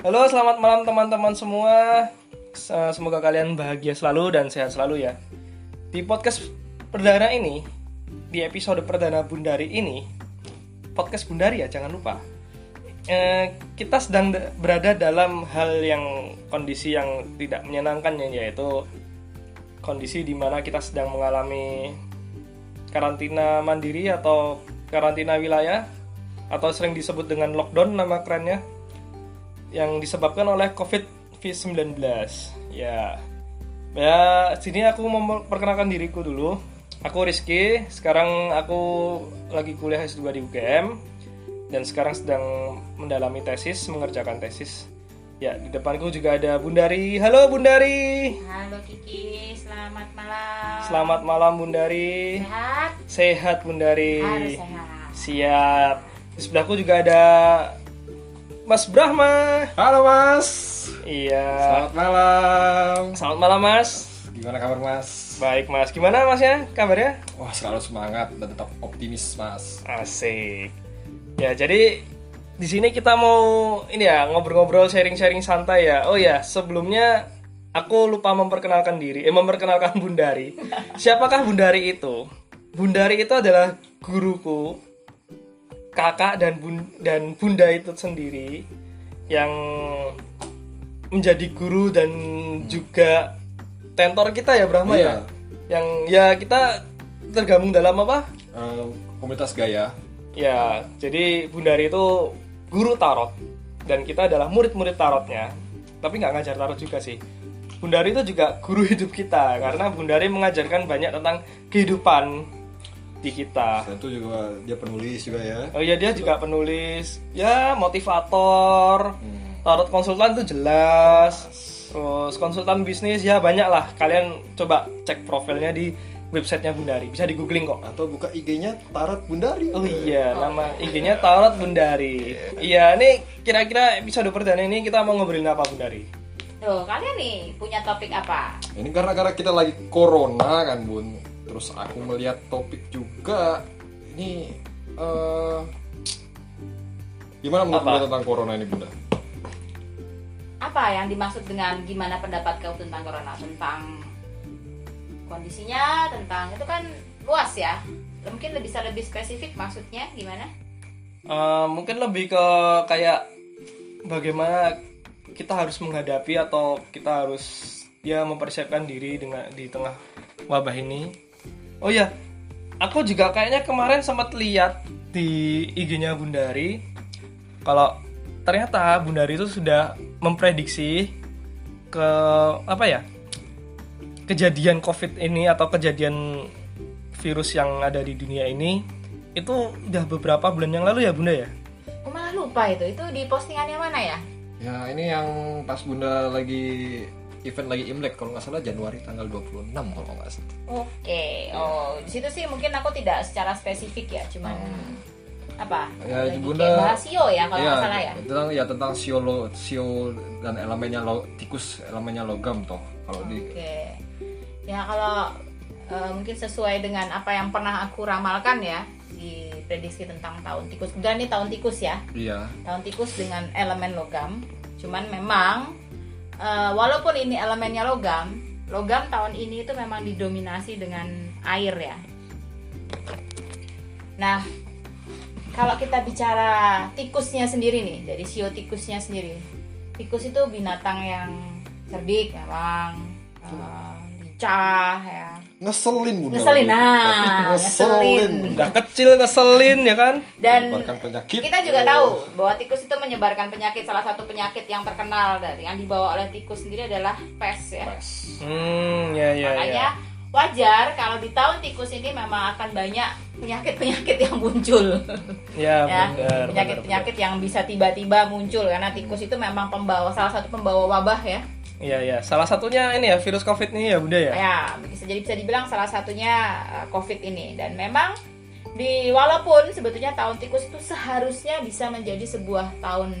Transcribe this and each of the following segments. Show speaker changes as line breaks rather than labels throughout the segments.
Halo, selamat malam teman-teman semua. Se- Semoga kalian bahagia selalu dan sehat selalu ya. Di podcast perdana ini, di episode perdana Bundari ini, podcast Bundari ya, jangan lupa. Eh, kita sedang da- berada dalam hal yang kondisi yang tidak menyenangkan ya, yaitu kondisi di mana kita sedang mengalami karantina mandiri atau karantina wilayah atau sering disebut dengan lockdown nama kerennya yang disebabkan oleh COVID-19. Ya. Ya, sini aku mau perkenalkan diriku dulu. Aku Rizky, sekarang aku lagi kuliah S2 di UGM dan sekarang sedang mendalami tesis, mengerjakan tesis. Ya, di depanku juga ada Bundari. Halo Bundari.
Halo Kiki, selamat malam.
Selamat malam Bundari.
Sehat?
Sehat Bundari.
Harus sehat.
Siap. Di sebelahku juga ada Mas Brahma.
Halo Mas.
Iya.
Selamat malam.
Selamat malam Mas.
Gimana kabar Mas?
Baik Mas. Gimana Masnya? Kabarnya?
Wah selalu semangat dan tetap optimis Mas.
Asik. Ya, jadi di sini kita mau ini ya ngobrol-ngobrol sharing-sharing santai ya. Oh ya, sebelumnya aku lupa memperkenalkan diri, eh memperkenalkan Bundari. Siapakah Bundari itu? Bundari itu adalah guruku, kakak dan bun dan bunda itu sendiri yang menjadi guru dan juga tentor kita ya Brahma
Iya.
ya. Yang ya kita tergabung dalam apa?
Eh, komunitas Gaya.
Ya, jadi Bundari itu guru tarot dan kita adalah murid-murid tarotnya. Tapi nggak ngajar tarot juga sih. Bundari itu juga guru hidup kita karena Bundari mengajarkan banyak tentang kehidupan di kita.
Itu juga dia penulis juga ya.
Oh iya dia juga penulis, ya motivator, tarot konsultan itu jelas. Terus konsultan bisnis ya banyak lah. Kalian coba cek profilnya di websitenya Bundari, bisa di googling kok.
Atau buka IG-nya Tarot Bundari.
Oh iya, nama IG-nya Tarot Bundari. Iya, ini kira-kira episode perdana ini kita mau ngobrolin apa Bundari?
Tuh, kalian nih punya topik apa?
Ini karena karena kita lagi corona kan Bun. Terus aku melihat topik juga ini eh gimana menurut
Apa?
Bunda tentang corona ini Bunda?
Apa yang dimaksud dengan gimana pendapat kau tentang corona? Tentang kondisinya, tentang itu kan luas ya. Mungkin lebih bisa lebih spesifik maksudnya gimana?
Eh, mungkin lebih ke kayak bagaimana kita harus menghadapi atau kita harus ya mempersiapkan diri dengan di tengah wabah ini. Oh iya, aku juga kayaknya kemarin sempat lihat di IG-nya Bundari kalau ternyata Bundari itu sudah memprediksi ke apa ya kejadian COVID ini atau kejadian virus yang ada di dunia ini itu udah beberapa bulan yang lalu ya Bunda ya?
Aku malah lupa itu. Itu di postingannya mana ya?
Ya ini yang pas Bunda lagi event lagi Imlek kalau nggak salah Januari tanggal 26 kalau nggak salah.
Oke. Oh, di situ sih mungkin aku tidak secara spesifik ya, cuman apa?
Ya, Bunda-
bahas sio ya kalau
Iya,
nggak salah ya.
tentang ya tentang sio lo, sio dan elemennya lo, tikus elemennya logam toh kalau di
Oke. Ya kalau eh, mungkin sesuai dengan apa yang pernah aku ramalkan ya di prediksi tentang tahun tikus. Kemudian ini tahun tikus ya.
iya
Tahun tikus dengan elemen logam. Cuman memang eh, walaupun ini elemennya logam, logam tahun ini itu memang didominasi dengan air ya. Nah, kalau kita bicara tikusnya sendiri nih, dari sio tikusnya sendiri. Tikus itu binatang yang cerdik memang eh, lincah ya.
Ngeselin bunda
Ngeselin, nah, ngeselin.
Udah kecil ngeselin ya kan?
Dan
menyebarkan penyakit
kita juga tahu bahwa tikus itu menyebarkan penyakit. Salah satu penyakit yang terkenal dari yang dibawa oleh tikus sendiri adalah pes ya.
Hmm, ya ya
Makanya
ya.
wajar kalau di tahun tikus ini memang akan banyak penyakit-penyakit yang muncul.
Ya,
ya,
benar.
penyakit-penyakit yang bisa tiba-tiba muncul karena tikus itu memang pembawa salah satu pembawa wabah ya.
Iya, ya. Salah satunya ini ya virus Covid ini ya, Bunda ya.
Ya, bisa jadi bisa dibilang salah satunya uh, COVID ini dan memang di walaupun sebetulnya tahun tikus itu seharusnya bisa menjadi sebuah tahun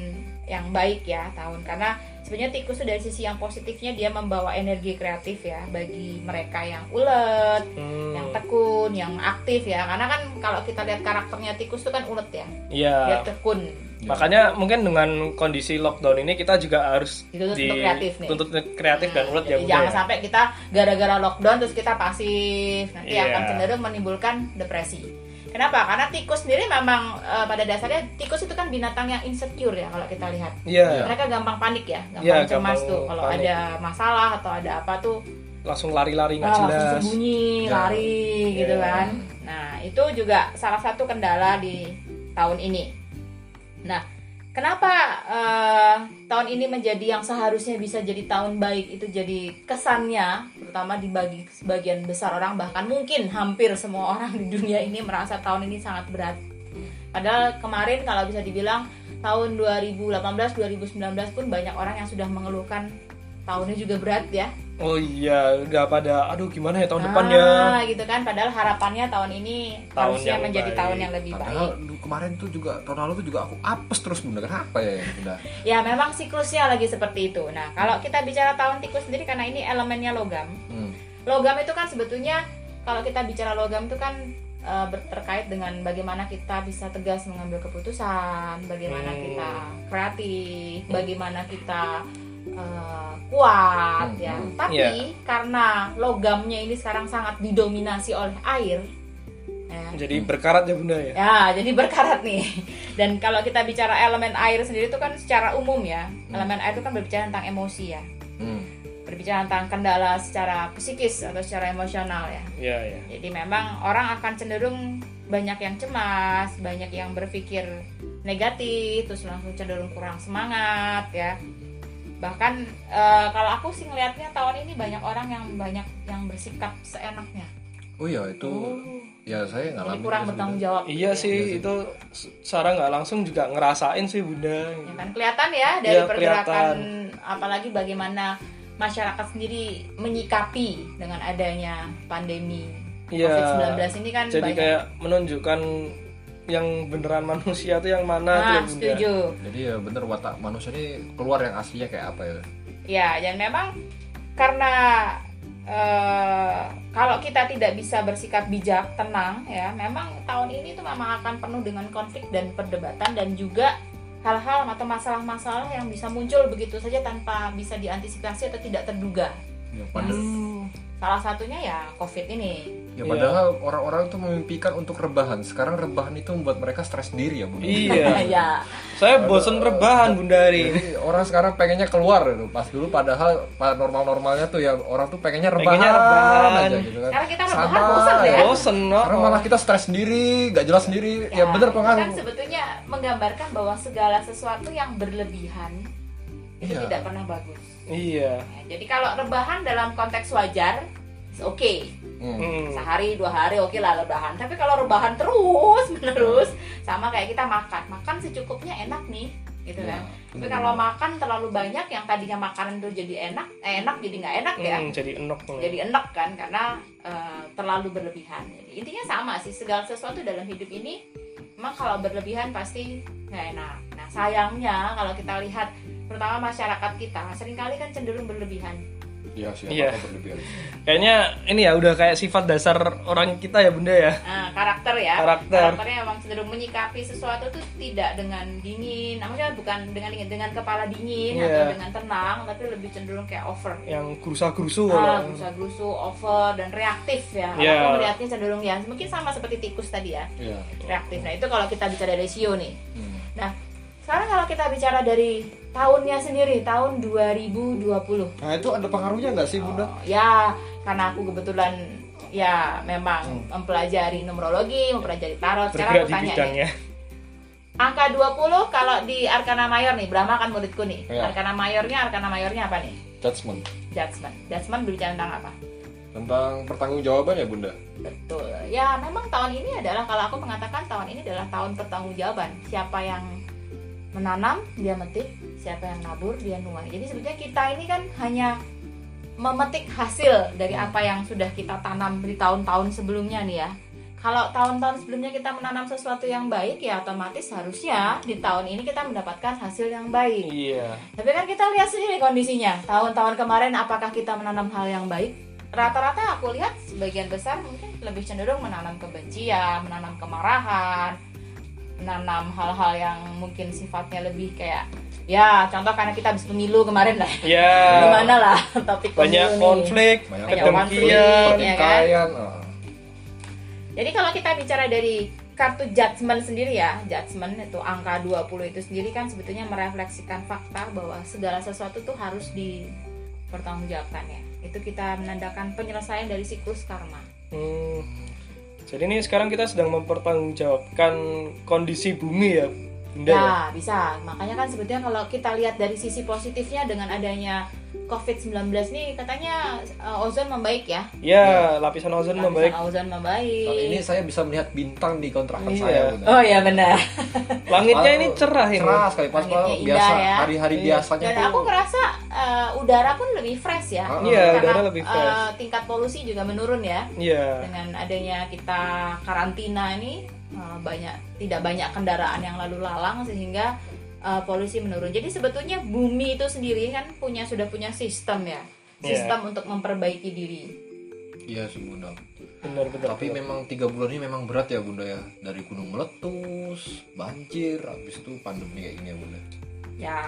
yang baik ya tahun karena sebenarnya tikus itu dari sisi yang positifnya dia membawa energi kreatif ya bagi mereka yang ulet,
Hmm.
yang tekun, yang aktif ya karena kan kalau kita lihat karakternya tikus itu kan ulet ya
Iya.
dia tekun
Makanya mungkin dengan kondisi lockdown ini kita juga harus
Dituntut untuk kreatif nih.
tuntut kreatif dan ulet ya
jangan
ya.
sampai kita gara-gara lockdown terus kita pasif nanti
Iya.
akan cenderung menimbulkan depresi. Kenapa? Karena tikus sendiri memang eh, pada dasarnya tikus itu kan binatang yang insecure ya kalau kita lihat.
Iya,
Mereka gampang panik ya, gampang
Iya,
cemas
gampang
tuh kalau
panik.
ada masalah atau ada apa tuh
langsung lari-lari nggak
ah, langsung
jelas.
sembunyi,
Ya.
lari gitu
Iya.
kan. Nah, itu juga salah satu kendala di tahun ini. Nah, kenapa eh, tahun ini menjadi yang seharusnya bisa jadi tahun baik itu jadi kesannya, terutama dibagi sebagian besar orang bahkan mungkin hampir semua orang di dunia ini merasa tahun ini sangat berat. Padahal kemarin kalau bisa dibilang tahun 2018 2019 pun banyak orang yang sudah mengeluhkan tahunnya juga berat ya.
Oh iya, udah pada aduh gimana ya tahun depan ya.
Ah, gitu kan padahal harapannya tahun ini
Tahun
harusnya
yang
menjadi
baik.
tahun yang lebih
Padahal
baik.
dulu kemarin tuh juga tahun lalu tuh juga aku apes terus bunda kenapa ya bunda?
Ya memang siklusnya lagi seperti itu. Nah, kalau kita bicara tahun tikus sendiri karena ini elemennya logam.
Hmm.
Logam itu kan sebetulnya kalau kita bicara logam itu kan eh, ber- terkait dengan bagaimana kita bisa tegas mengambil keputusan, bagaimana
Hmm.
kita kreatif, bagaimana kita eh, kuat
Hmm,
ya.
hmm.
Tapi karena logamnya ini sekarang sangat didominasi oleh air, ya,
Jadi berkarat ya Bunda ya.
Ya, jadi berkarat nih. Dan kalau kita bicara elemen air sendiri itu kan secara umum ya. Elemen air itu kan berbicara tentang emosi ya.
Hmm.
Berbicara tentang kendala secara psikis atau secara emosional ya.
Iya, iya.
Jadi memang orang akan cenderung banyak yang cemas, banyak yang berpikir negatif, terus langsung cenderung kurang semangat ya. Bahkan eh, kalau aku sih ngelihatnya tahun ini banyak orang yang banyak yang bersikap seenaknya.
Oh iya itu ya saya
Jadi
ngalamin.
kurang bertanggung jawab.
Iya
gitu ya.
sih itu secara nggak langsung juga ngerasain sih Bunda.
Ya kan kelihatan ya dari
Iya,
pergerakan apalagi bagaimana masyarakat sendiri menyikapi dengan adanya pandemi
Iya.
COVID-19 ini kan
Jadi
banyak
kayak menunjukkan yang beneran manusia tuh yang mana tuh
nah,
ya Bunda.
setuju
Jadi ya bener watak manusia ini keluar yang aslinya kayak apa ya?
ya dan memang karena eh, kalau kita tidak bisa bersikap bijak tenang ya memang tahun ini tuh memang akan penuh dengan konflik dan perdebatan dan juga hal-hal atau masalah-masalah yang bisa muncul begitu saja tanpa bisa diantisipasi atau tidak terduga
Ya, pada-
Hmm.
salah satunya ya covid ini
ya
Iya.
padahal orang-orang tuh memimpikan untuk rebahan. Sekarang rebahan itu membuat mereka stres sendiri ya bunda.
Iya.
ya
Saya bosen rebahan Bunda Ari.
Jadi orang sekarang pengennya keluar gitu. Pas dulu padahal pada normal-normalnya tuh ya orang tuh pengennya rebahan,
Pengennya rebahan.
aja gitu kan.
Sekarang kita rebahan
Sama,
bosen ya.
Bosen no.
Karena malah kita stres sendiri, gak jelas sendiri. Ya, bener kok
kan
kan.
sebetulnya menggambarkan bahwa segala sesuatu yang berlebihan itu
Iya.
tidak pernah bagus
Iya.
Ya, jadi kalau rebahan dalam konteks wajar oke
Hmm.
Hmm.
sehari dua hari oke lah rebahan tapi kalau rebahan terus menerus sama kayak kita makan makan secukupnya enak nih gitu
Ya,
kan tapi
bener.
kalau makan terlalu banyak yang tadinya makanan itu jadi enak eh, enak jadi nggak enak ya
Hmm, jadi enok.
jadi enak kan karena eh, terlalu berlebihan jadi intinya sama sih segala sesuatu dalam hidup ini memang kalau berlebihan pasti nggak enak nah sayangnya kalau kita lihat terutama masyarakat kita sering kali kan cenderung berlebihan
Iya sih,
Iya.
apa berlebihan.
Kayaknya ini ya udah kayak sifat dasar orang kita ya Bunda ya.
nah, karakter ya
Karakter.
karakternya memang cenderung menyikapi sesuatu tuh tidak dengan dingin maksudnya bukan dengan dingin dengan kepala dingin
Iya.
atau dengan tenang tapi lebih cenderung kayak over
Yang gerusa-gerusu
ah,
kalau.
berusaha gerusu over dan reaktif ya
Iya.
aku melihatnya cenderung ya mungkin sama seperti tikus tadi ya
Iya.
reaktif. Nah itu kalau kita bicara ratio nih.
Hmm.
Nah sekarang kalau kita bicara dari tahunnya sendiri tahun 2020.
Nah itu ada pengaruhnya nggak sih bunda?
Oh, ya karena aku kebetulan ya memang mempelajari numerologi, mempelajari tarot. Sekarang aku
di
tanya nih,
bidangnya.
angka 20 kalau di Arkana Mayor nih, Brahma kan muridku nih.
Iya.
Arkana Mayornya, Arkana Mayornya apa nih?
Judgment
Judgment. Judgment berbicara tentang apa?
tentang pertanggungjawaban ya bunda.
Betul. Ya, memang tahun ini adalah kalau aku mengatakan tahun ini adalah tahun pertanggungjawaban. Siapa yang menanam, dia metik, siapa yang nabur, dia nuai. Jadi sebetulnya kita ini kan hanya memetik hasil dari apa yang sudah kita tanam di tahun-tahun sebelumnya nih ya. Kalau tahun-tahun sebelumnya kita menanam sesuatu yang baik ya otomatis harusnya di tahun ini kita mendapatkan hasil yang baik.
Iya.
Tapi kan kita lihat sendiri kondisinya. Tahun-tahun kemarin apakah kita menanam hal yang baik? Rata-rata aku lihat sebagian besar mungkin lebih cenderung menanam kebencian, menanam kemarahan. Menanam hal-hal yang mungkin sifatnya lebih kayak ya contoh karena kita habis pemilu kemarin lah
Ya.
gimana lah topik
Banyak
pemilu nih.
konflik,
Banyak
konflik.
kedengkian.
ya kan?
Kekayaan, ah.
Jadi kalau kita bicara dari kartu judgment sendiri ya, judgment itu angka 20 itu sendiri kan sebetulnya merefleksikan fakta bahwa segala sesuatu tuh harus dipertanggungjawabkan ya. Itu kita menandakan penyelesaian dari siklus karma.
Hmm. Jadi ini sekarang kita sedang mempertanggungjawabkan kondisi bumi ya, Ya.
Ya, bisa. Makanya kan sebetulnya kalau kita lihat dari sisi positifnya dengan adanya COVID-19 nih katanya uh, ozon membaik ya.
Ya, lapisan ozon
Lapisan
membaik.
ozon membaik.
Kali ini saya bisa melihat bintang di kontrakan
Iya.
saya. Bunda.
Oh ya benar.
Langitnya ini cerah ini.
Cerah sekali pas
Langitnya
banget.
indah
biasa
ya.
hari-hari
Iya.
biasanya
Dan
tuh.
aku ngerasa uh, udara pun lebih fresh ya.
Iya,
Karena,
udara lebih
uh,
fresh.
tingkat polusi juga menurun ya.
Iya.
Dengan adanya kita karantina ini uh, banyak tidak banyak kendaraan yang lalu lalang sehingga uh, polusi menurun. Jadi sebetulnya bumi itu sendiri kan punya sudah punya sistem ya.
Iya.
Sistem untuk memperbaiki diri.
Iya sih bunda.
Benar-benar.
Tapi memang tiga bulan ini memang berat ya bunda ya. Dari gunung meletus, banjir, habis itu pandemi kayak gini ya bunda.
Ya,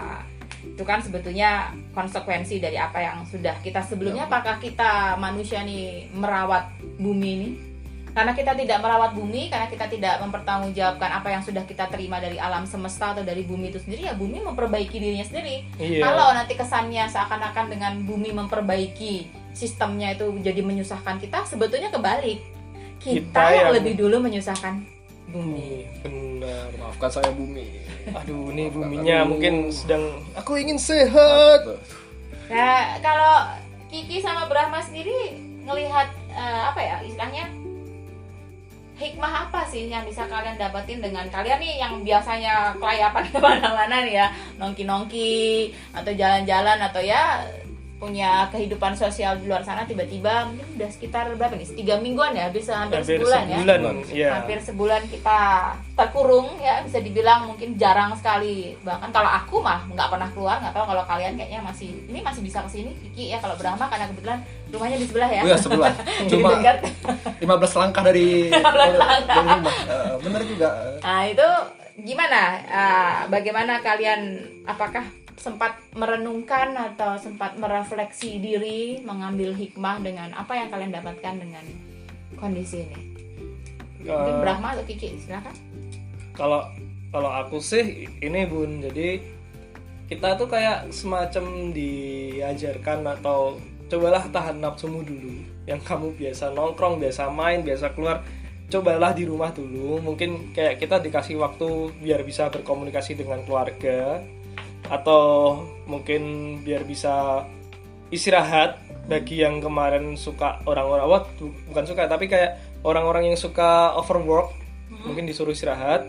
itu kan sebetulnya konsekuensi dari apa yang sudah kita sebelumnya.
Ya.
Apakah kita manusia nih merawat bumi ini? Karena kita tidak merawat bumi, karena kita tidak mempertanggungjawabkan apa yang sudah kita terima dari alam semesta atau dari bumi itu sendiri, ya bumi memperbaiki dirinya sendiri.
Iya.
Kalau nanti kesannya seakan-akan dengan bumi memperbaiki sistemnya itu jadi menyusahkan kita, sebetulnya kebalik. Kita,
Kita
yang
yang-
lebih dulu menyusahkan bumi.
Bumi, benar.
Maafkan saya bumi.
Aduh, ini buminya
aku.
mungkin sedang aku ingin sehat.
Nah, kalau Kiki sama Brahma sendiri ngelihat eh, apa ya istilahnya hikmah apa sih yang bisa kalian dapetin dengan kalian nih yang biasanya kelayapan ke mana-mana nih ya? Nongki-nongki atau jalan-jalan atau ya punya kehidupan sosial di luar sana tiba-tiba mungkin udah sekitar berapa nih tiga mingguan ya bisa hampir,
Hampir
sebulan, ya
sebulan, ya.
hampir sebulan kita terkurung ya bisa dibilang mungkin jarang sekali bahkan kalau aku mah nggak pernah keluar nggak tahu kalau kalian kayaknya masih ini masih bisa ke sini Kiki ya kalau Brahma karena kebetulan rumahnya di sebelah ya
Oh ya sebelah. Cuma
dekat
15 langkah dari, dari rumah. Eh, bener juga.
nah itu gimana Ah, bagaimana kalian apakah sempat merenungkan atau sempat merefleksi diri mengambil hikmah dengan apa yang kalian dapatkan dengan kondisi ini? Mungkin
Eh,
Brahma atau Kiki silakan.
kalau kalau aku sih ini bun jadi kita tuh kayak semacam diajarkan atau cobalah tahan nafsumu dulu. Yang kamu biasa nongkrong biasa main biasa keluar cobalah di rumah dulu. Mungkin kayak kita dikasih waktu biar bisa berkomunikasi dengan keluarga atau mungkin biar bisa istirahat bagi yang kemarin suka orang-orang wah bu- bukan suka tapi kayak orang-orang yang suka overwork mungkin disuruh istirahat.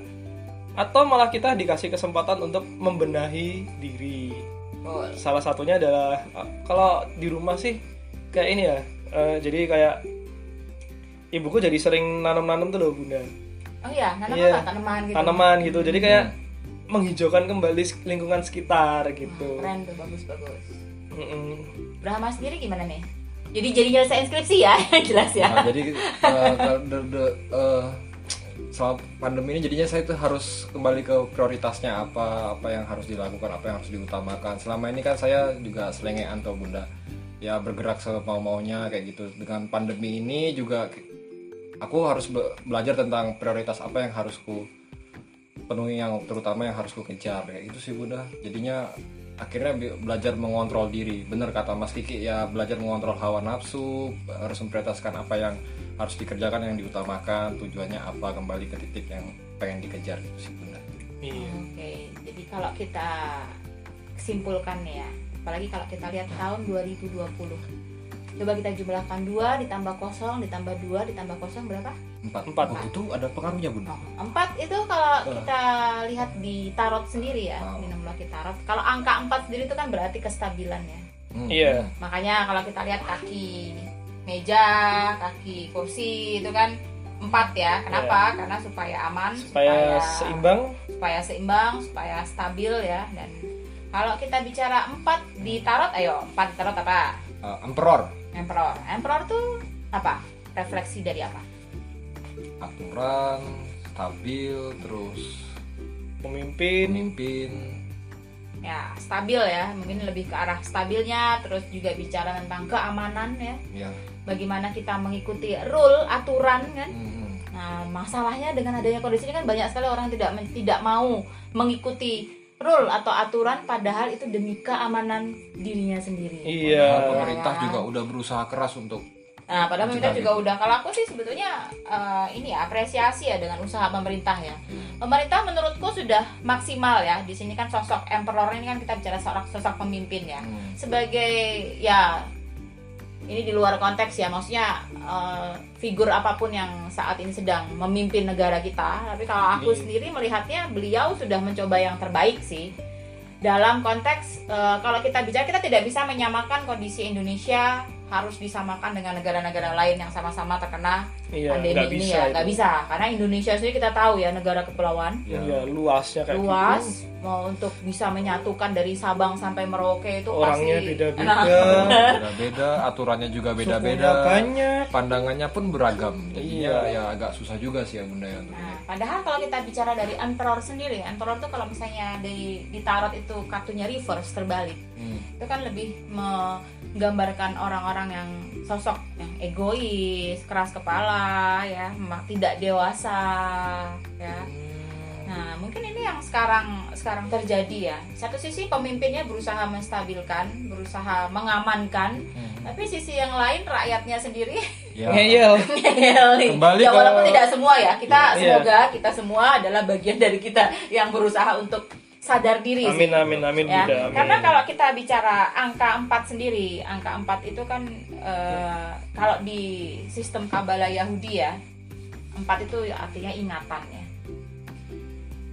Atau malah kita dikasih kesempatan untuk membenahi diri. Salah satunya adalah eh, kalau di rumah sih kayak ini ya eh, jadi kayak ibuku jadi sering nanam-nanam tuh loh bunda.
Oh iya nanam
Iya.
apa? Tanaman gitu.
tanaman gitu. Jadi kayak menghijaukan kembali lingkungan sekitar gitu.
Keren tuh bagus bagus.
Mm-mm.
Brahma sendiri gimana nih? Jadi jadi nyelesain skripsi ya? Jelas ya.
Nah, jadi kalau de- de- eh, selama pandemi ini jadinya saya tuh harus kembali ke prioritasnya apa apa yang harus dilakukan apa yang harus diutamakan. Selama ini kan saya juga selengean tuh bunda. Ya bergerak semau maunya kayak gitu. Dengan pandemi ini juga aku harus be- belajar tentang prioritas apa yang harus ku penuhi yang terutama yang harus ku kejar. Kayak gitu sih bunda jadinya akhirnya belajar mengontrol diri. Bener kata Mas Kiki ya belajar mengontrol hawa nafsu harus memprioritaskan apa yang harus dikerjakan yang diutamakan tujuannya apa kembali ke titik yang pengen dikejar gitu sih bunda
iya.
Oke, jadi kalau kita simpulkan ya, apalagi kalau kita lihat tahun 2020. Coba kita jumlahkan dua ditambah kosong ditambah dua ditambah kosong berapa?
empat
Empat.
Oh, itu ada pengaruhnya bunda
Oh, empat itu kalau kita lihat di tarot sendiri ya,
Oh.
numerologi tarot. Kalau angka empat sendiri itu kan berarti kestabilan ya.
Hmm.
iya
Makanya kalau kita lihat kaki meja, kaki kursi itu kan empat ya. Kenapa? Karena supaya aman,
Iya. supaya seimbang
supaya seimbang, supaya stabil ya. Dan kalau kita bicara empat di tarot, ayo empat di tarot apa?
Eh, emperor
Emperor. Emperor tuh apa? Refleksi dari apa?
aturan stabil terus
pemimpin
pemimpin
ya stabil ya mungkin lebih ke arah stabilnya terus juga bicara tentang keamanan ya
ya
bagaimana kita mengikuti rule aturan kan
Hmm.
nah masalahnya dengan adanya kondisi ini kan banyak sekali orang yang tidak tidak mau mengikuti rule atau aturan padahal itu demi keamanan dirinya sendiri
iya
Padahal pemerintah juga udah berusaha keras untuk
Nah, padahal pemerintah juga udah. Kalau aku sih sebetulnya eh, ini ya apresiasi ya dengan usaha pemerintah ya.
Hmm.
Pemerintah menurutku sudah maksimal ya. Di sini kan sosok emperor ini kan kita bicara seorang sosok pemimpin ya.
Hmm.
Sebagai ya ini di luar konteks ya. Maksudnya eh, figur apa pun yang saat ini sedang memimpin negara kita. Tapi kalau aku
Iya.
sendiri melihatnya beliau sudah mencoba yang terbaik sih. Dalam konteks eh, kalau kita bicara kita tidak bisa menyamakan kondisi Indonesia harus disamakan dengan negara-negara lain yang sama-sama terkena
iya
pandemi
nggak
ini
bisa
ya
itu.
nggak bisa karena Indonesia sendiri kita tahu ya negara kepulauan.
Ya.
iya luasnya kayak
luas
gitu
mau untuk bisa menyatukan dari Sabang sampai Merauke itu
orangnya
pasti
beda-beda.
Nah,
beda-beda aturannya juga beda-beda.
Banyak.
Pandangannya pun beragam. Jadinya
Iya.
ya agak susah juga sih ya bunda ya untuk
Nah,
ini.
padahal kalau kita bicara dari emperor sendiri, emperor tuh kalau misalnya di di tarot itu kartunya reverse terbalik,
Hmm.
itu kan lebih menggambarkan orang-orang yang sosok yang egois, keras kepala, ya, memang tidak dewasa, ya. Nah, mungkin ini yang sekarang sekarang terjadi ya. Satu sisi pemimpinnya berusaha menstabilkan, berusaha mengamankan,
Hmm.
tapi sisi yang lain rakyatnya sendiri
ya
ngeyel
ngeyel nih.
Kembali
ya
ke-
walaupun tidak semua ya kita
Iya.
semoga kita semua adalah bagian dari kita yang berusaha untuk sadar diri sih.
amin amin amin
ya
Bunda, amin.
karena kalau kita bicara angka 4 sendiri angka 4 itu kan eh, kalau di sistem kabala Yahudi ya 4 itu artinya ingatan ya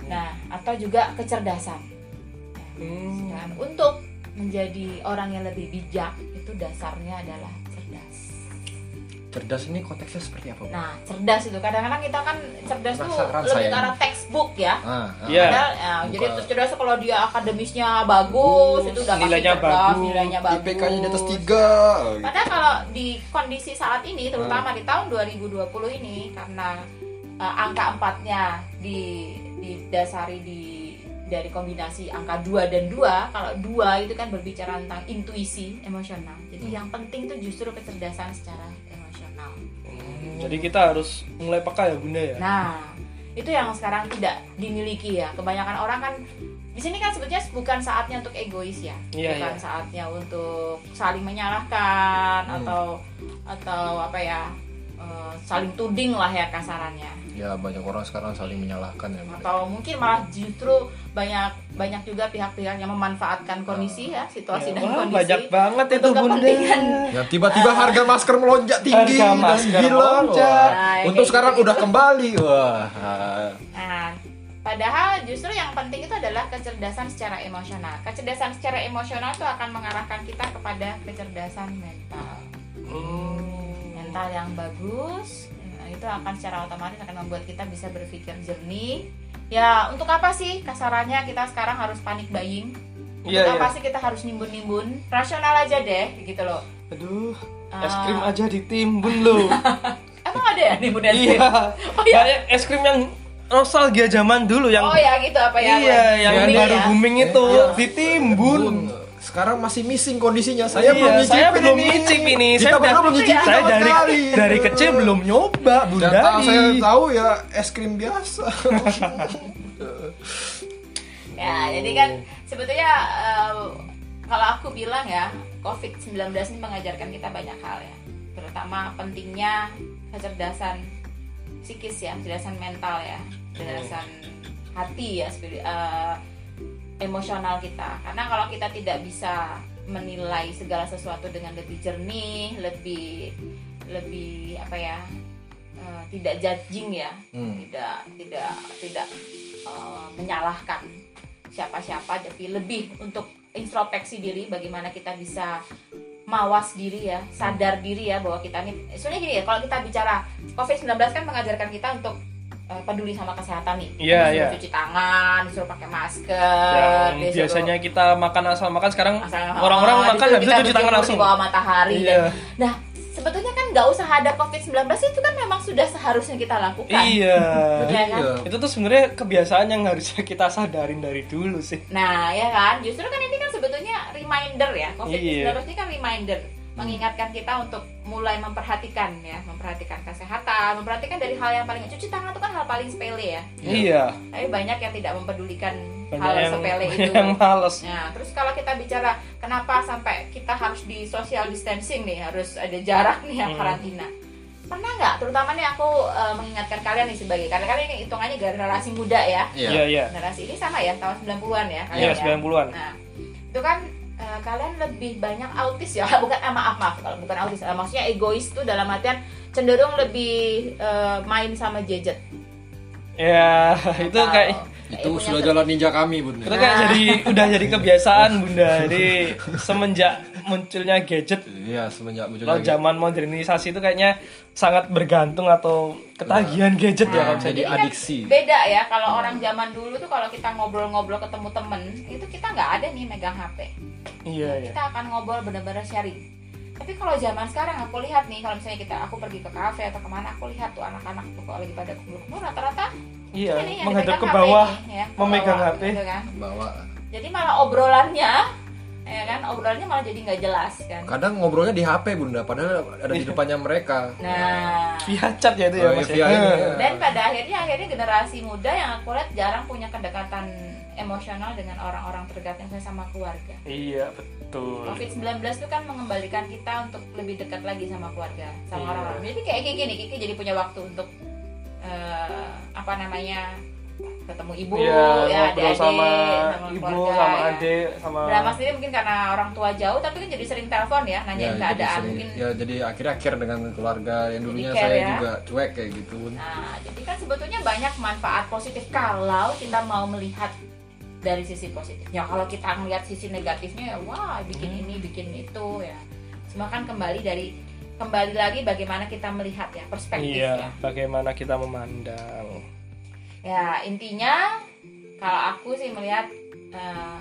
nah atau juga kecerdasan
Hmm.
untuk menjadi orang yang lebih bijak itu dasarnya adalah cerdas
cerdas ini konteksnya seperti apa Bu?
Nah, cerdas itu kadang-kadang kita kan cerdas tuh
Penasaran
lebih ke arah textbook ya.
ah, ah.
Iya.
Padahal, ya, jadi cerdas kalau dia akademisnya bagus, itu udah pasti
Nilainya
cerdas,
bagus,
nilainya bagus.
IPK-nya di atas tiga gitu.
Padahal kalau di kondisi saat ini, terutama di tahun 2020 ini, karena uh, angka empatnya di didasari di dari kombinasi angka 2 dan 2 kalau 2 itu kan berbicara tentang intuisi emosional jadi
Hmm.
yang penting tuh justru kecerdasan secara
jadi kita harus mulai peka ya bunda ya
Nah, itu yang sekarang tidak dimiliki ya. Kebanyakan orang kan di sini kan sebetulnya bukan saatnya untuk egois ya.
Iya,
bukan
iya.
saatnya untuk saling menyalahkan
Hmm.
atau atau apa ya? Eh, saling tuding lah ya kasarannya.
ya banyak orang sekarang saling menyalahkan ya.
Atau mungkin malah justru banyak banyak juga pihak-pihak yang memanfaatkan kondisi ya, situasi dan
Wah,
kondisi.
banyak banget itu bunda
kepentingan.
Ya tiba-tiba harga masker melonjak tinggi
Harga
dan
masker
gila.
melonjak.
Wah.
Nah,
Untuk sekarang
gitu.
udah kembali. Wah.
Nah, padahal justru yang penting itu adalah kecerdasan secara emosional. Kecerdasan secara emosional itu akan mengarahkan kita kepada kecerdasan mental.
Hmm.
Mental yang bagus nah, itu akan secara otomatis akan membuat kita bisa berpikir jernih. Ya, untuk apa sih kasarannya kita sekarang harus panik buying? Untuk
Iya,
apa
iya.
sih kita harus nimbun-nimbun? Rasional aja deh, gitu loh.
aduh
Ah.
es krim aja ditimbun loh
Emang ada ya nimbun es krim?
iya
Oh iya.
kayak es krim yang nostalgia zaman dulu yang
Oh ya gitu apa ya?
iya yang
booming
baru
ya?
booming itu
Iya.
ditimbun
Sekarang masih missing kondisinya. Saya
Iya,
belum
saya
nyicipin
belum
ini.
nyicip ini.
Kita
Saya
belum nyicipin
saya dari dari kecil belum nyoba bunda
Dan tahu saya tahu ya es krim biasa.
Ya, jadi kan sebetulnya eh, kalau aku bilang ya, COVID-19 ini mengajarkan kita banyak hal ya. Terutama pentingnya kecerdasan psikis ya, kecerdasan mental ya, kecerdasan hati ya, eh, emosional kita. Karena kalau kita tidak bisa menilai segala sesuatu dengan lebih jernih, lebih lebih apa ya? eh, tidak judging ya,
Hmm.
tidak tidak tidak eh, menyalahkan siapa-siapa tapi lebih untuk introspeksi diri bagaimana kita bisa mawas diri ya sadar diri ya bahwa kita ini soalnya gini ya kalau kita bicara covid 19 kan mengajarkan kita untuk eh, peduli sama kesehatan nih
Iya,
disuruh
iya.
cuci tangan disuruh pakai masker
yang
disuruh-
biasanya kita makan asal makan sekarang
Asal-
orang-orang
oh,
makan habis itu cuci tangan langsung
di bawah matahari
Iya.
dan- nah sebetulnya kan nggak usah ada COVID-19 itu kan memang sudah seharusnya kita lakukan.
Iya.
Ya kan?
Iya.
Itu tuh sebenarnya kebiasaan yang harusnya kita sadarin dari dulu sih.
Nah, ya kan? Justru kan ini kan sebetulnya reminder ya. COVID-19
Iya.
ini kan reminder mengingatkan kita untuk mulai memperhatikan ya, memperhatikan kesehatan, memperhatikan dari hal yang paling cuci tangan itu kan hal paling sepele ya.
Iya.
Tapi banyak yang tidak mempedulikan
Banyak
hal
yang,
sepele itu.
yang males.
Nah, terus kalau kita bicara kenapa sampai kita harus di social distancing nih, harus ada jarak nih yang
Hmm.
karantina. Pernah nggak? Terutama nih aku eh, mengingatkan kalian nih sebagai karena kalian ini hitungannya generasi muda ya.
Iya, iya.
Generasi ini sama ya, tahun 90-an ya
Iya,
kalian ya.
90-an.
Nah, itu kan eh, kalian lebih banyak autis ya, bukan ah, maaf maaf kalau bukan autis, eh, maksudnya egois tuh dalam artian cenderung lebih eh, main sama gadget.
Ya, itu
Atau
kayak
kayak
Itu sudah jalan ninja kami, Bun.
itu kayak jadi udah jadi kebiasaan Bunda. Jadi semenjak munculnya gadget
Iya, semenjak muncul
kalau zaman modernisasi itu kayaknya sangat bergantung atau ketagihan gadget ya kalau bisa
jadi
kan
adiksi.
beda ya kalau orang zaman dulu tuh kalau kita ngobrol-ngobrol ketemu temen itu kita nggak ada nih megang HP
Iya, iya.
kita akan ngobrol benar-benar sharing tapi kalau zaman sekarang aku lihat nih kalau misalnya kita aku pergi ke kafe atau ke mana aku lihat tuh anak-anak tuh kalau lagi pada kumpul-kumpul rata-rata
Iya,
ini yang
menghadap
dipegang
ke
HP
bawah,
nih, ya, ke
memegang HP.
gitu kan.
Bawa.
jadi malah obrolannya ya kan obrolannya malah jadi nggak jelas kan
Kadang ngobrolnya di HP, Bunda, padahal ada di depannya mereka.
nah
via chat ya itu ya
Oh,
Mas.
via
ya?
ini, ya.
dan pada akhirnya akhirnya generasi muda yang aku lihat jarang punya kedekatan emosional dengan orang-orang terdekat yang sama keluarga
Iya, betul.
COVID-19 itu kan mengembalikan kita untuk lebih dekat lagi sama keluarga, sama
Iya.
orang-orang. Jadi kayak Kiki nih, Kiki jadi punya waktu untuk eh, apa namanya ketemu ibu,
Iya,
ya
ngobrol
adik-adik,
sama, ibu,
keluarga,
sama
ya.
adik, sama
Nah, Mas sendiri mungkin karena orang tua jauh, tapi kan jadi sering telepon ya, nanyain
Ya, jadi
keadaan.
sering-
Mungkin
ya jadi akhirnya care dengan keluarga yang dulunya
care
saya
ya.
juga cuek kayak gitu.
Nah, jadi kan sebetulnya banyak manfaat positif kalau kita mau melihat dari sisi positifnya. Kalau kita melihat sisi negatifnya ya wah bikin
Hmm.
ini, bikin itu ya. Semua kan kembali dari kembali lagi bagaimana kita melihat ya perspektif
Iya,
ya.
bagaimana kita memandang.
Ya intinya kalau aku sih melihat eh,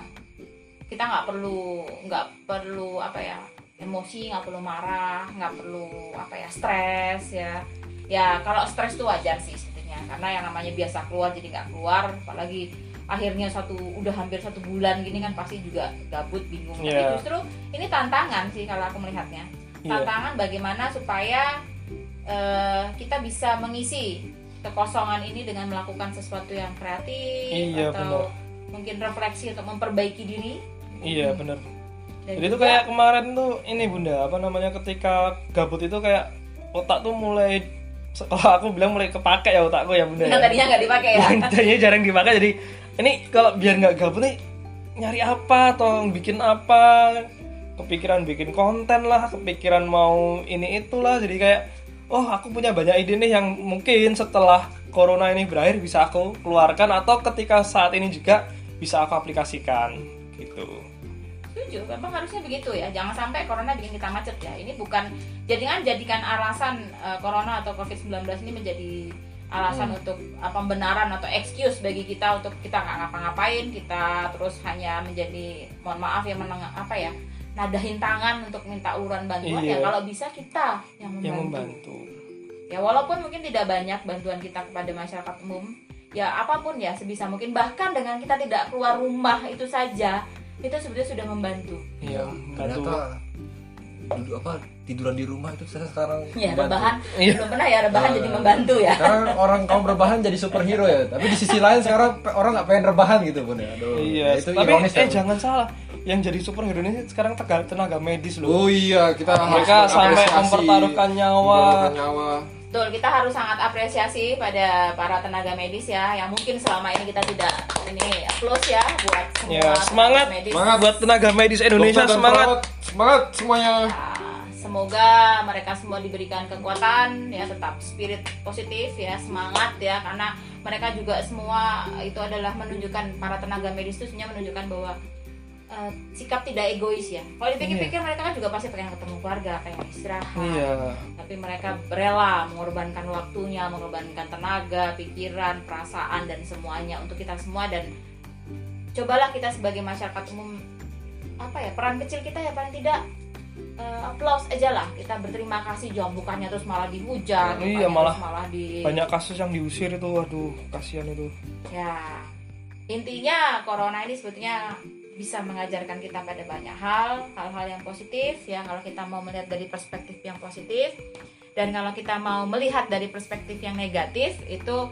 kita nggak perlu nggak perlu apa ya emosi nggak perlu marah nggak perlu apa ya stres ya ya kalau stres itu wajar sih sebetulnya karena yang namanya biasa keluar jadi nggak keluar apalagi akhirnya satu udah hampir satu bulan gini kan pasti juga gabut bingung tapi
Iya.
justru ini tantangan sih kalau aku melihatnya
Iya.
tantangan bagaimana supaya eh, kita bisa mengisi kekosongan ini dengan melakukan sesuatu yang kreatif
Iya,
atau mungkin refleksi untuk memperbaiki diri
Iya, bener.
dan
Jadi itu kayak kemarin tuh ini Bunda, apa namanya ketika gabut itu kayak otak tuh mulai kalau aku bilang mulai kepake ya otakku ya Bunda.
yang
ya.
tadinya nggak dipakai ya
Tadinya jarang dipakai jadi ini kalau biar nggak gabut nih nyari apa atau bikin apa kepikiran bikin konten lah kepikiran mau ini itulah jadi kayak oh aku punya banyak ide nih yang mungkin setelah corona ini berakhir bisa aku keluarkan atau ketika saat ini juga bisa aku aplikasikan gitu.
Setuju memang harusnya begitu ya. Jangan sampai corona bikin kita macet ya. Ini bukan jangan jadikan alasan eh, corona atau covid 19 ini menjadi alasan untuk apa pembenaran atau excuse bagi kita untuk kita nggak ngapa-ngapain kita terus hanya menjadi mohon maaf ya meneng apa ya nadahin tangan untuk minta uluran bantuan
Iya.
ya kalau bisa kita yang membantu.
yang membantu
ya walaupun mungkin tidak banyak bantuan kita kepada masyarakat umum ya apa pun ya sebisa mungkin bahkan dengan kita tidak keluar rumah itu saja itu sebetulnya sudah membantu
iya membantu
Ternyata duduk apa tiduran di rumah itu saya sekarang
ya
membantu.
rebahan
Iya.
belum pernah ya rebahan
Eh,
jadi membantu ya
Sekarang orang kaum rebahan jadi superhero ya, tapi di sisi lain sekarang orang nggak pengen rebahan gitu pun ya. Aduh,
iya
ya itu
tapi
ironis
eh
ya.
jangan salah yang jadi superhero ini sekarang tenaga, tenaga medis loh.
Oh iya, kita
mereka sampai mempertaruhkan nyawa.
mempertaruhkan nyawa.
betul kita harus sangat apresiasi pada para tenaga medis ya yang mungkin selama ini kita tidak ini close ya buat semua
ya
tenaga
semangat.
medis.
Semangat. Buat tenaga medis Indonesia
Dokter
semangat.
perawat, semangat semuanya.
Nah, semoga mereka semua diberikan kekuatan ya tetap spirit positif ya semangat ya karena mereka juga semua itu adalah menunjukkan para tenaga medis itu sebenarnya menunjukkan bahwa eh, sikap tidak egois ya. Kalau dipikir-pikir mereka kan juga pasti pengen ketemu keluarga pengen istirahat.
Iya.
Tapi mereka rela mengorbankan waktunya mengorbankan tenaga pikiran perasaan dan semuanya untuk kita semua. Dan cobalah kita sebagai masyarakat umum apa ya peran kecil kita ya paling tidak eh, applause aja lah. Kita berterima kasih jangan bukannya terus malah dihujat
Iya,
bukannya
malah
malah di
banyak kasus yang diusir itu. Waduh kasihan itu.
Ya. Intinya corona ini sebetulnya bisa mengajarkan kita pada banyak hal hal-hal yang positif ya kalau kita mau melihat dari perspektif yang positif. Dan kalau kita mau melihat dari perspektif yang negatif itu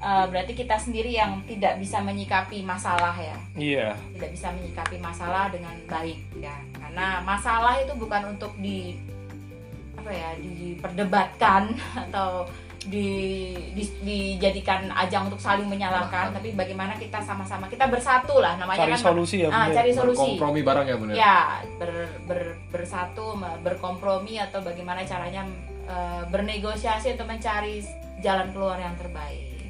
eh, berarti kita sendiri yang tidak bisa menyikapi masalah ya.
Iya.
Tidak bisa menyikapi masalah dengan baik ya. Karena masalah itu bukan untuk di apa ya diperdebatkan atau di, di- dijadikan ajang untuk saling menyalahkan tapi bagaimana kita sama-sama kita bersatu lah namanya
cari
kan
solusi ya
ah, cari solusi
Berkompromi bareng ya bener.
ya ber, ber- bersatu berkompromi atau bagaimana caranya eh, bernegosiasi untuk mencari jalan keluar yang terbaik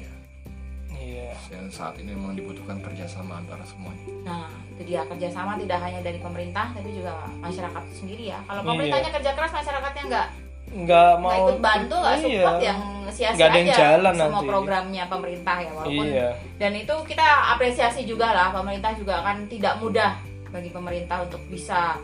iya
Dan saat ini memang dibutuhkan kerjasama antara semuanya.
Nah, itu dia kerjasama tidak hanya dari pemerintah, tapi juga masyarakat itu sendiri ya. Kalau
Iya.
pemerintahnya kerja keras, masyarakatnya nggak
nggak
nggak
mau
ikut bantu, nggak
iya.
support yang sia-sia aja
jalan
semua
nanti.
programnya pemerintah ya. Walaupun
iya
dan itu kita apresiasi juga lah, pemerintah juga kan tidak mudah bagi pemerintah untuk bisa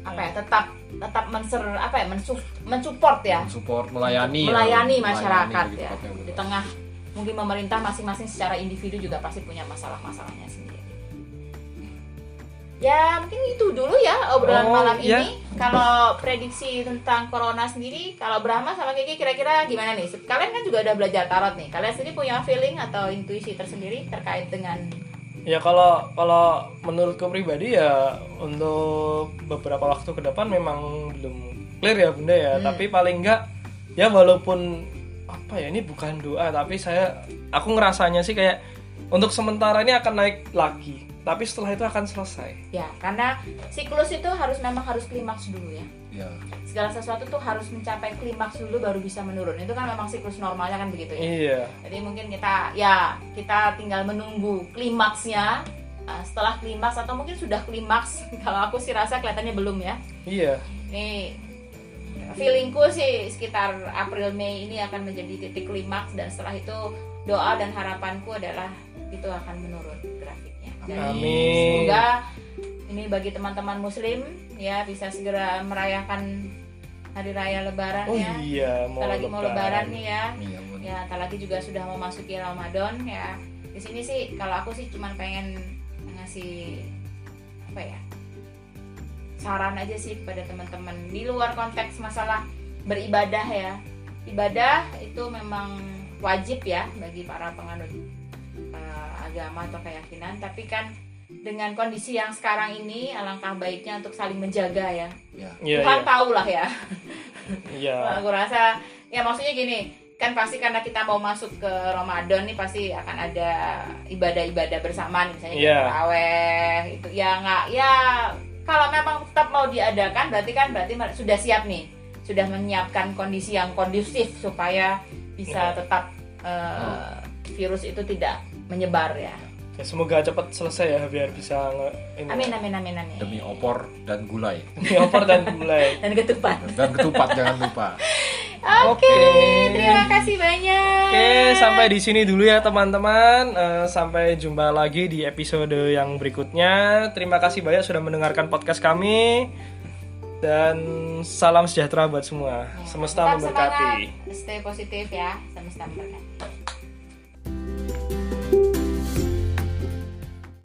apa ya tetap tetap menser apa ya mensu- mensupport ya
Support melayani.
melayani
ya.
masyarakat
Melayani,
ya di tengah mungkin pemerintah masing-masing secara individu juga pasti punya masalah-masalahnya sendiri ya mungkin itu dulu ya obrolan
Oh,
malam
ya.
ini. Kalau prediksi tentang corona sendiri kalau Brahma sama Kiki kira-kira gimana nih? Kalian kan juga udah belajar tarot nih. Kalian sendiri punya feeling atau intuisi tersendiri terkait dengan
ya kalau kalau menurutku pribadi ya untuk beberapa waktu ke depan memang belum clear ya bunda ya.
Hmm.
tapi paling enggak ya walaupun apa ya ini bukan doa tapi saya aku ngerasanya sih kayak untuk sementara ini akan naik lagi tapi setelah itu akan selesai.
Ya karena siklus itu harus memang harus klimaks dulu ya.
Ya.
segala sesuatu tuh harus mencapai klimaks dulu baru bisa menurun. Itu kan memang siklus normalnya kan begitu ya.
Iya.
Jadi mungkin kita ya kita tinggal menunggu klimaksnya. Nah, setelah klimaks atau mungkin sudah klimaks, kalau aku sih rasa kelihatannya belum ya.
iya.
Ini feelingku sih sekitar April Mei ini akan menjadi titik klimaks dan setelah itu doa dan harapanku adalah itu akan menurun
Amin.
semoga ini bagi teman-teman muslim ya bisa segera merayakan hari raya lebaran
oh
ya.
iya mau
lagi mau lebaran. nih ya.
Iya,
ya tak lagi juga sudah memasuki Ramadan ya. Di sini sih kalau aku sih cuman pengen ngasih apa ya saran aja sih kepada teman-teman. Di luar konteks masalah beribadah ya. Ibadah itu memang wajib ya bagi para penganut agama atau keyakinan tapi kan dengan kondisi yang sekarang ini alangkah baiknya untuk saling menjaga ya.
Ya.
iya
Tuhan
iya.
tahu lah ya.
Iya.
Wah, aku rasa ya maksudnya gini kan pasti karena kita mau masuk ke Ramadan nih pasti akan ada ibadah-ibadah bersama nih misalnya
Iya.
taraweh itu. Ya nggak ya kalau memang tetap mau diadakan berarti kan berarti sudah siap nih. Sudah menyiapkan kondisi yang kondusif supaya bisa
Iya.
tetap eh, virus itu tidak menyebar ya
Ya, semoga cepat selesai ya biar bisa nge ini
amin amin amin amin
Demi opor dan gulai
opor dan mulai
dan ketupat
dan ketupat jangan lupa.
oke terima kasih banyak
Oke, sampai di sini dulu ya teman-teman. Eh, sampai jumpa lagi di episode yang berikutnya. Terima kasih banyak sudah mendengarkan podcast kami. Dan salam sejahtera buat semua. Semesta
Tetap
memberkati.
semangat, stay positif ya semesta memberkati